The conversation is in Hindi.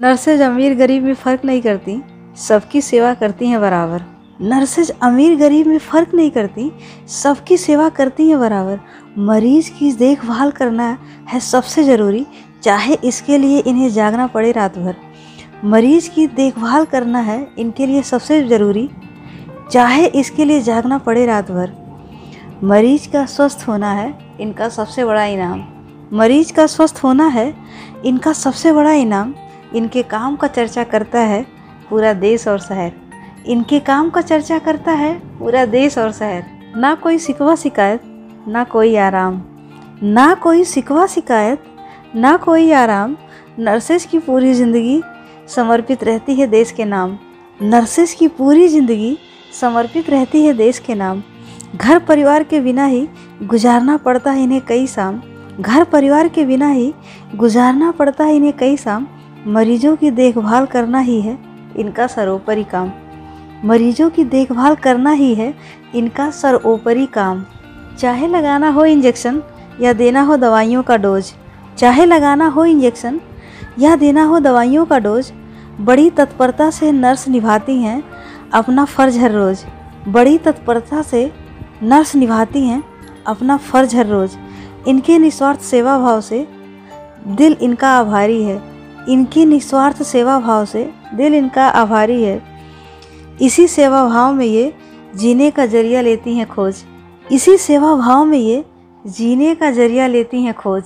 नर्सेज अमीर गरीब में फ़र्क नहीं करती, सबकी सेवा करती हैं बराबर। नर्सेज अमीर गरीब में फ़र्क नहीं करती, सबकी सेवा करती हैं बराबर। मरीज़ की देखभाल करना है सबसे ज़रूरी, चाहे इसके लिए इन्हें जागना पड़े रात भर मरीज़ की देखभाल करना है इनके लिए सबसे ज़रूरी, चाहे इसके लिए जागना पड़े रात भर मरीज़ का स्वस्थ होना है इनका सबसे बड़ा इनाम। मरीज़ का स्वस्थ होना है इनका सबसे बड़ा इनाम। इनके काम का चर्चा करता है पूरा देश और शहर। इनके काम का चर्चा करता है पूरा देश और शहर। ना कोई सिकवा शिकायत, ना कोई आराम। ना कोई सिकवा शिकायत, ना कोई आराम। नर्सेस की पूरी ज़िंदगी समर्पित रहती है देश के नाम। नर्सेस की पूरी ज़िंदगी समर्पित रहती है देश के नाम। घर परिवार के बिना ही गुजारना पड़ता है इन्हें कई शाम घर परिवार के बिना ही गुजारना पड़ता है इन्हें कई शाम मरीजों की देखभाल करना ही है, इनका सरोपरी काम। मरीजों की देखभाल करना ही है, इनका सरोपरी काम। चाहे लगाना हो इंजेक्शन या देना हो दवाइयों का डोज, चाहे लगाना हो इंजेक्शन या देना हो दवाइयों का डोज, बड़ी तत्परता से नर्स निभाती हैं अपना फ़र्ज़ हर रोज़। बड़ी तत्परता से नर्स निभाती हैं अपना फ़र्ज़ हर रोज़। इनके निस्वार्थ सेवा भाव से दिल इनका आभारी है। इनकी निस्वार्थ सेवा भाव से दिल इनका आभारी है। इसी सेवा भाव में ये जीने का ज़रिया लेती हैं खोज। इसी सेवा भाव में ये जीने का ज़रिया लेती हैं खोज।